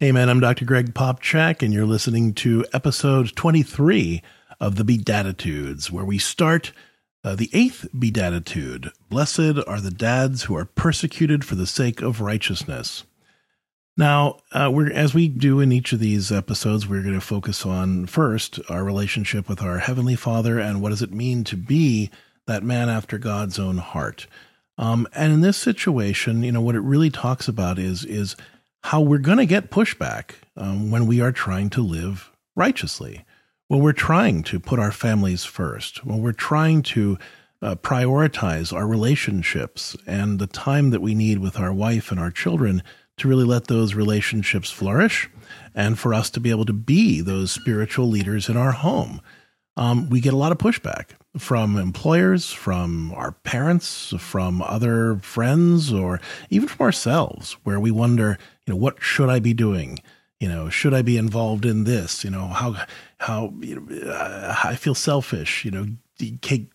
Hey man, I'm Dr. Greg Popcak, and you're listening to episode 23 of the BeDADitudes, where we start uh, the eighth Beatitude Blessed are the dads who are persecuted for the sake of righteousness. Now, uh, we're, as we do in each of these episodes, we're going to focus on first our relationship with our Heavenly Father and what does it mean to be that man after God's own heart. Um, and in this situation, you know, what it really talks about is is how we're going to get pushback um, when we are trying to live righteously, when we're trying to put our families first, when we're trying to uh, prioritize our relationships and the time that we need with our wife and our children to really let those relationships flourish and for us to be able to be those spiritual leaders in our home. Um, we get a lot of pushback from employers, from our parents, from other friends, or even from ourselves, where we wonder, you know, what should I be doing? You know, should I be involved in this? You know, how how you know, I feel selfish. You know,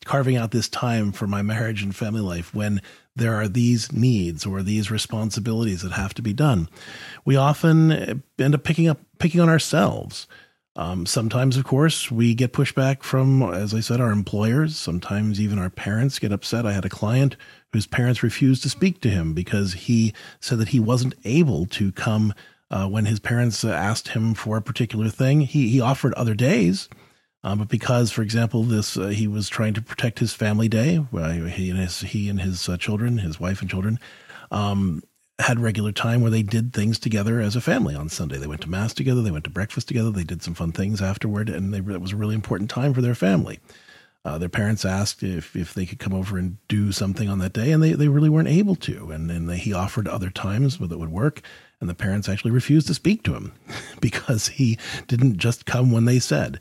carving out this time for my marriage and family life when there are these needs or these responsibilities that have to be done. We often end up picking up picking on ourselves. Um, sometimes, of course, we get pushback from, as I said, our employers. Sometimes even our parents get upset. I had a client whose parents refused to speak to him because he said that he wasn't able to come uh, when his parents asked him for a particular thing. He he offered other days, uh, but because, for example, this uh, he was trying to protect his family day, he and his he and his uh, children, his wife and children. Um, had regular time where they did things together as a family on Sunday. They went to mass together, they went to breakfast together, they did some fun things afterward, and they, it was a really important time for their family. Uh, their parents asked if, if they could come over and do something on that day, and they, they really weren't able to. And he offered other times that would work, and the parents actually refused to speak to him because he didn't just come when they said.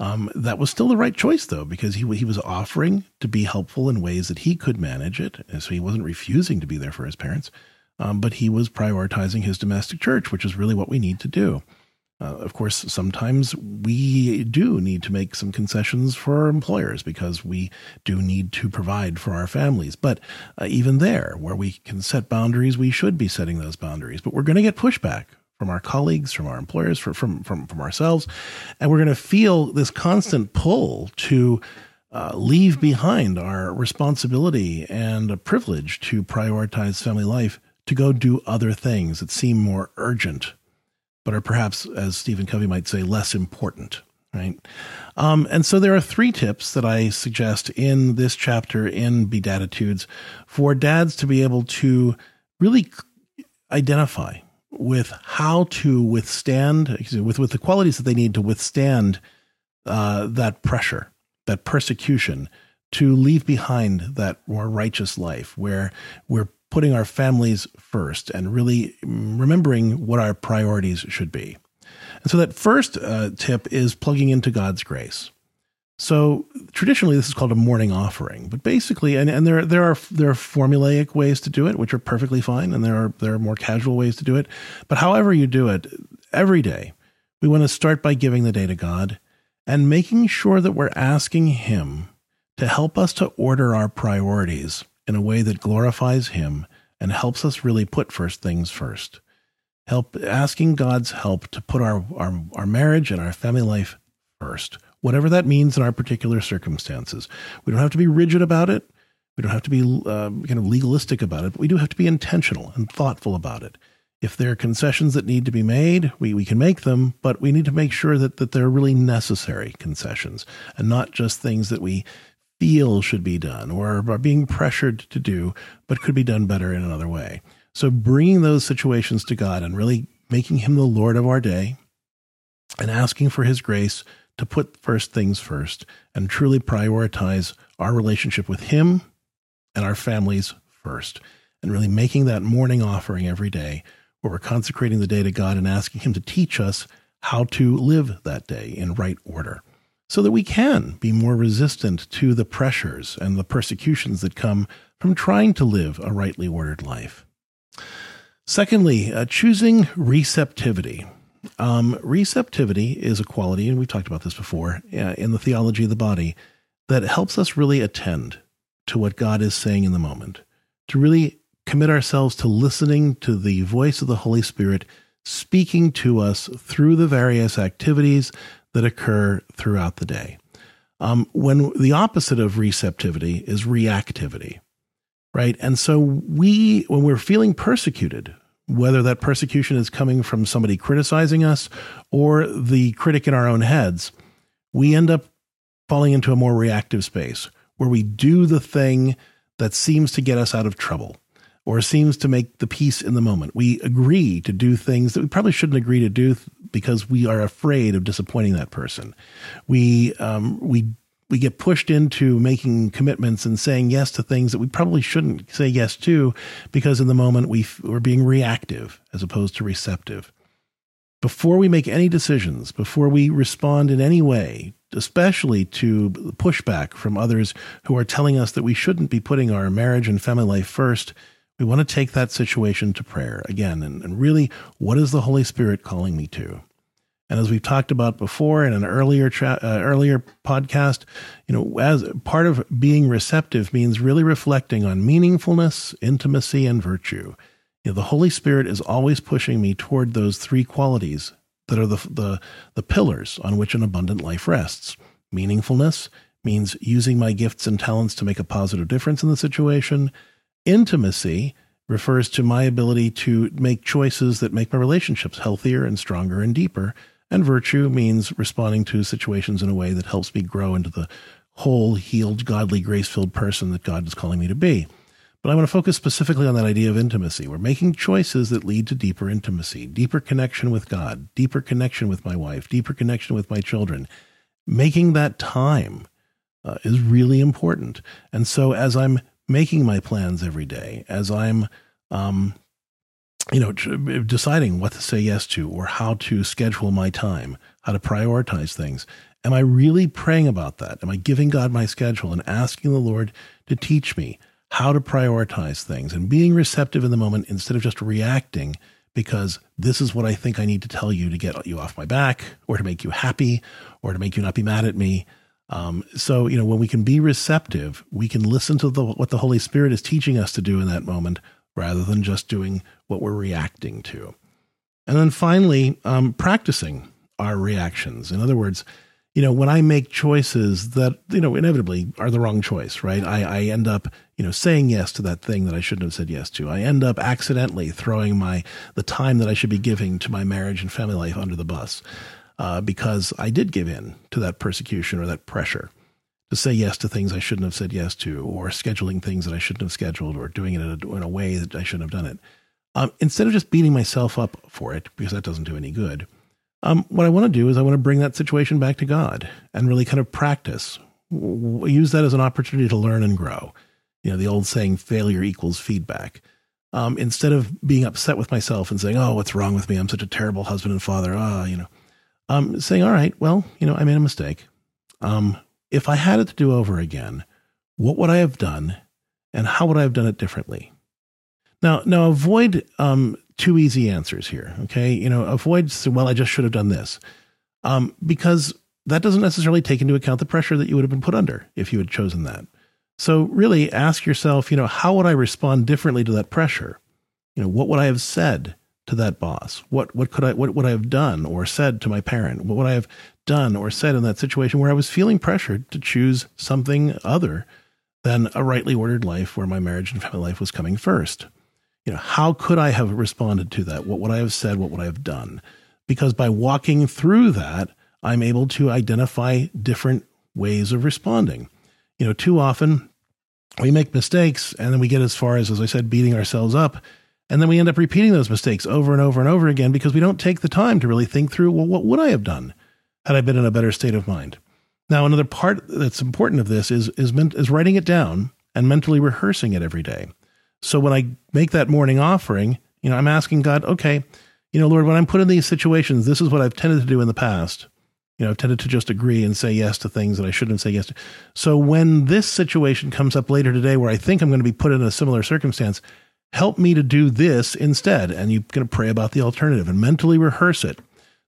Um, that was still the right choice, though, because he he was offering to be helpful in ways that he could manage it, and so he wasn't refusing to be there for his parents um, but he was prioritizing his domestic church, which is really what we need to do. Uh, of course, sometimes we do need to make some concessions for our employers because we do need to provide for our families. But uh, even there, where we can set boundaries, we should be setting those boundaries. But we're going to get pushback from our colleagues, from our employers, from from from, from ourselves, and we're going to feel this constant pull to uh, leave behind our responsibility and a privilege to prioritize family life to go do other things that seem more urgent, but are perhaps, as Stephen Covey might say, less important. Right. Um, and so there are three tips that I suggest in this chapter in Beatitudes for dads to be able to really identify with how to withstand, with, with the qualities that they need to withstand uh, that pressure, that persecution, to leave behind that more righteous life where we're putting our families first and really remembering what our priorities should be. And so that first uh, tip is plugging into God's grace. So traditionally, this is called a morning offering, but basically, and, and there there are there are formulaic ways to do it, which are perfectly fine, and there are there are more casual ways to do it. But however you do it, every day, we want to start by giving the day to God and making sure that we're asking Him to help us to order our priorities in a way that glorifies Him and helps us really put first things first. Help asking God's help to put our, our, our marriage and our family life first, whatever that means in our particular circumstances. We don't have to be rigid about it. We don't have to be uh, kind of legalistic about it, but we do have to be intentional and thoughtful about it. If there are concessions that need to be made, we, we can make them, but we need to make sure that, that they're really necessary concessions and not just things that we feel should be done or are being pressured to do, but could be done better in another way. So bringing those situations to God and really making Him the Lord of our day and asking for His grace to put first things first and truly prioritize our relationship with Him and our families first. And really making that morning offering every day where we're consecrating the day to God and asking Him to teach us how to live that day in right order so that we can be more resistant to the pressures and the persecutions that come from trying to live a rightly ordered life. Secondly, uh, choosing receptivity. Um, receptivity is a quality, and we've talked about this before uh, in the theology of the body, that helps us really attend to what God is saying in the moment, to really commit ourselves to listening to the voice of the Holy Spirit speaking to us through the various activities that occur throughout the day. Um, when the opposite of receptivity is reactivity, right? And so we, when we're feeling persecuted, whether that persecution is coming from somebody criticizing us or the critic in our own heads, we end up falling into a more reactive space where we do the thing that seems to get us out of trouble or seems to make the peace in the moment. We agree to do things that we probably shouldn't agree to do because we are afraid of disappointing that person. We um, we we get pushed into making commitments and saying yes to things that we probably shouldn't say yes to because in the moment we we're being reactive as opposed to receptive. Before we make any decisions, before we respond in any way, especially to pushback from others who are telling us that we shouldn't be putting our marriage and family life first, we want to take that situation to prayer again. And, and really, what is the Holy Spirit calling me to? And as we've talked about before in an earlier tra- uh, earlier podcast, you know, as part of being receptive means really reflecting on meaningfulness, intimacy, and virtue. You know, the Holy Spirit is always pushing me toward those three qualities that are the the, the pillars on which an abundant life rests. Meaningfulness means using my gifts and talents to make a positive difference in the situation. Intimacy refers to my ability to make choices that make my relationships healthier and stronger and deeper. And virtue means responding to situations in a way that helps me grow into the whole, healed, godly, grace filled person that God is calling me to be. But I want to focus specifically on that idea of intimacy. We're making choices that lead to deeper intimacy, deeper connection with God, deeper connection with my wife, deeper connection with my children. Making that time uh, is really important. And so as I'm making my plans every day, as I'm um, you know, deciding what to say yes to or how to schedule my time, how to prioritize things. Am I really praying about that? Am I giving God my schedule and asking the Lord to teach me how to prioritize things and being receptive in the moment instead of just reacting because this is what I think I need to tell you to get you off my back or to make you happy or to make you not be mad at me? Um, so, you know, when we can be receptive, we can listen to the, what the Holy Spirit is teaching us to do in that moment rather than just doing what we're reacting to. And then finally, um, practicing our reactions. In other words, you know, when I make choices that, you know, inevitably are the wrong choice, right? I, I end up, you know, saying yes to that thing that I shouldn't have said yes to. I end up accidentally throwing my, the time that I should be giving to my marriage and family life under the bus uh, because I did give in to that persecution or that pressure to say yes to things I shouldn't have said yes to, or scheduling things that I shouldn't have scheduled, or doing it in a, in a way that I shouldn't have done it. Um, instead of just beating myself up for it, because that doesn't do any good, um, what I want to do is I want to bring that situation back to God and really kind of practice. Use that as an opportunity to learn and grow. You know, the old saying, failure equals feedback. Um, instead of being upset with myself and saying, oh, what's wrong with me? I'm such a terrible husband and father. Ah, oh, you know, um, saying, all right, well, you know, I made a mistake. Um, if I had it to do over again, what would I have done and how would I have done it differently? Now, now avoid um, two easy answers here. Okay. You know, avoid, well, I just should have done this. Um, because that doesn't necessarily take into account the pressure that you would have been put under if you had chosen that. So really ask yourself, you know, how would I respond differently to that pressure? You know, what would I have said to that boss? What what could I what would I have done or said to my parent? What would I have done or said in that situation where I was feeling pressured to choose something other than a rightly ordered life where my marriage and family life was coming first. You know, how could I have responded to that? What would I have said? What would I have done? Because by walking through that, I'm able to identify different ways of responding. You know, too often we make mistakes and then we get as far as, as I said, beating ourselves up. And then we end up repeating those mistakes over and over and over again because we don't take the time to really think through, well, what would I have done? had I been in a better state of mind. Now, another part that's important of this is is is writing it down and mentally rehearsing it every day. So when I make that morning offering, you know, I'm asking God, okay, you know, Lord, when I'm put in these situations, this is what I've tended to do in the past. You know, I've tended to just agree and say yes to things that I shouldn't say yes to. So when this situation comes up later today where I think I'm going to be put in a similar circumstance, help me to do this instead. And you're going to pray about the alternative and mentally rehearse it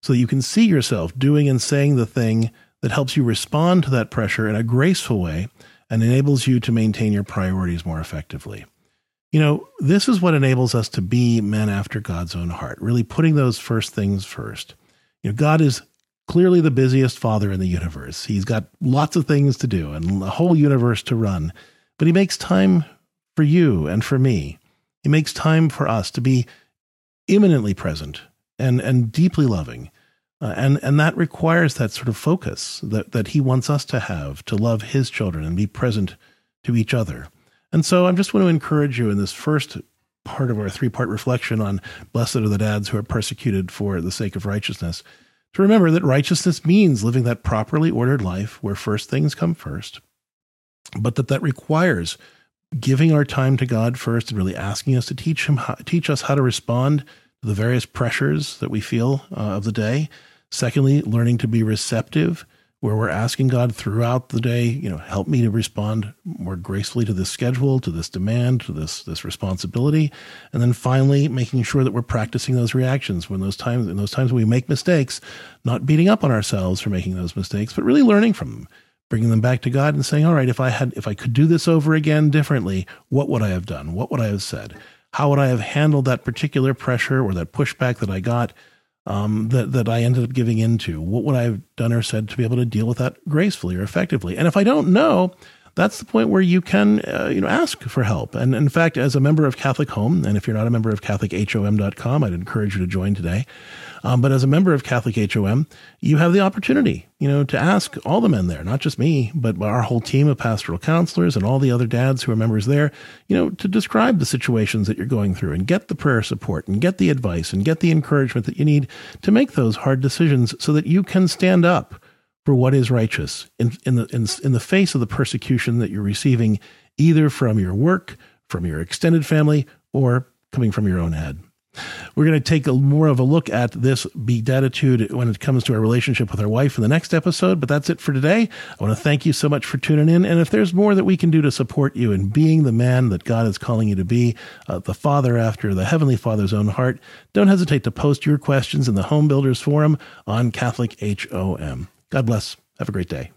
so that you can see yourself doing and saying the thing that helps you respond to that pressure in a graceful way and enables you to maintain your priorities more effectively. You know, this is what enables us to be men after God's own heart, really putting those first things first. You know, God is clearly the busiest father in the universe. He's got lots of things to do and a whole universe to run, but he makes time for you and for me. He makes time for us to be imminently present and, and deeply loving. Uh, and, and that requires that sort of focus that, that he wants us to have to love his children and be present to each other. And so I just want to encourage you in this first part of our three part reflection on blessed are the dads who are persecuted for the sake of righteousness to remember that righteousness means living that properly ordered life where first things come first, but that that requires giving our time to God first and really asking us to teach him how, teach us how to respond to the various pressures that we feel uh, of the day. Secondly, learning to be receptive where we're asking God throughout the day, you know, help me to respond more gracefully to this schedule, to this demand, to this this responsibility, and then finally making sure that we're practicing those reactions when those times in those times when we make mistakes, not beating up on ourselves for making those mistakes, but really learning from them, bringing them back to God and saying, all right, if I had if I could do this over again differently, what would I have done? What would I have said? How would I have handled that particular pressure or that pushback that I got? um, that that I ended up giving into? What would I have done or said to be able to deal with that gracefully or effectively? And if I don't know, that's the point where you can uh, you know ask for help. And in fact, as a member of Catholic Home, and if you're not a member of CatholicHOM.com, I'd encourage you to join today. Um, but as a member of Catholic HOM, you have the opportunity, you know, to ask all the men there, not just me, but our whole team of pastoral counselors and all the other dads who are members there, you know, to describe the situations that you're going through and get the prayer support and get the advice and get the encouragement that you need to make those hard decisions so that you can stand up for what is righteous in, in the in, in the face of the persecution that you're receiving, either from your work, from your extended family, or coming from your own head. We're going to take a, more of a look at this beatitude when it comes to our relationship with our wife in the next episode. But that's it for today. I want to thank you so much for tuning in. And if there's more that we can do to support you in being the man that God is calling you to be, uh, the father after the Heavenly Father's own heart, don't hesitate to post your questions in the Home Builders Forum on Catholic HOM. God bless. Have a great day.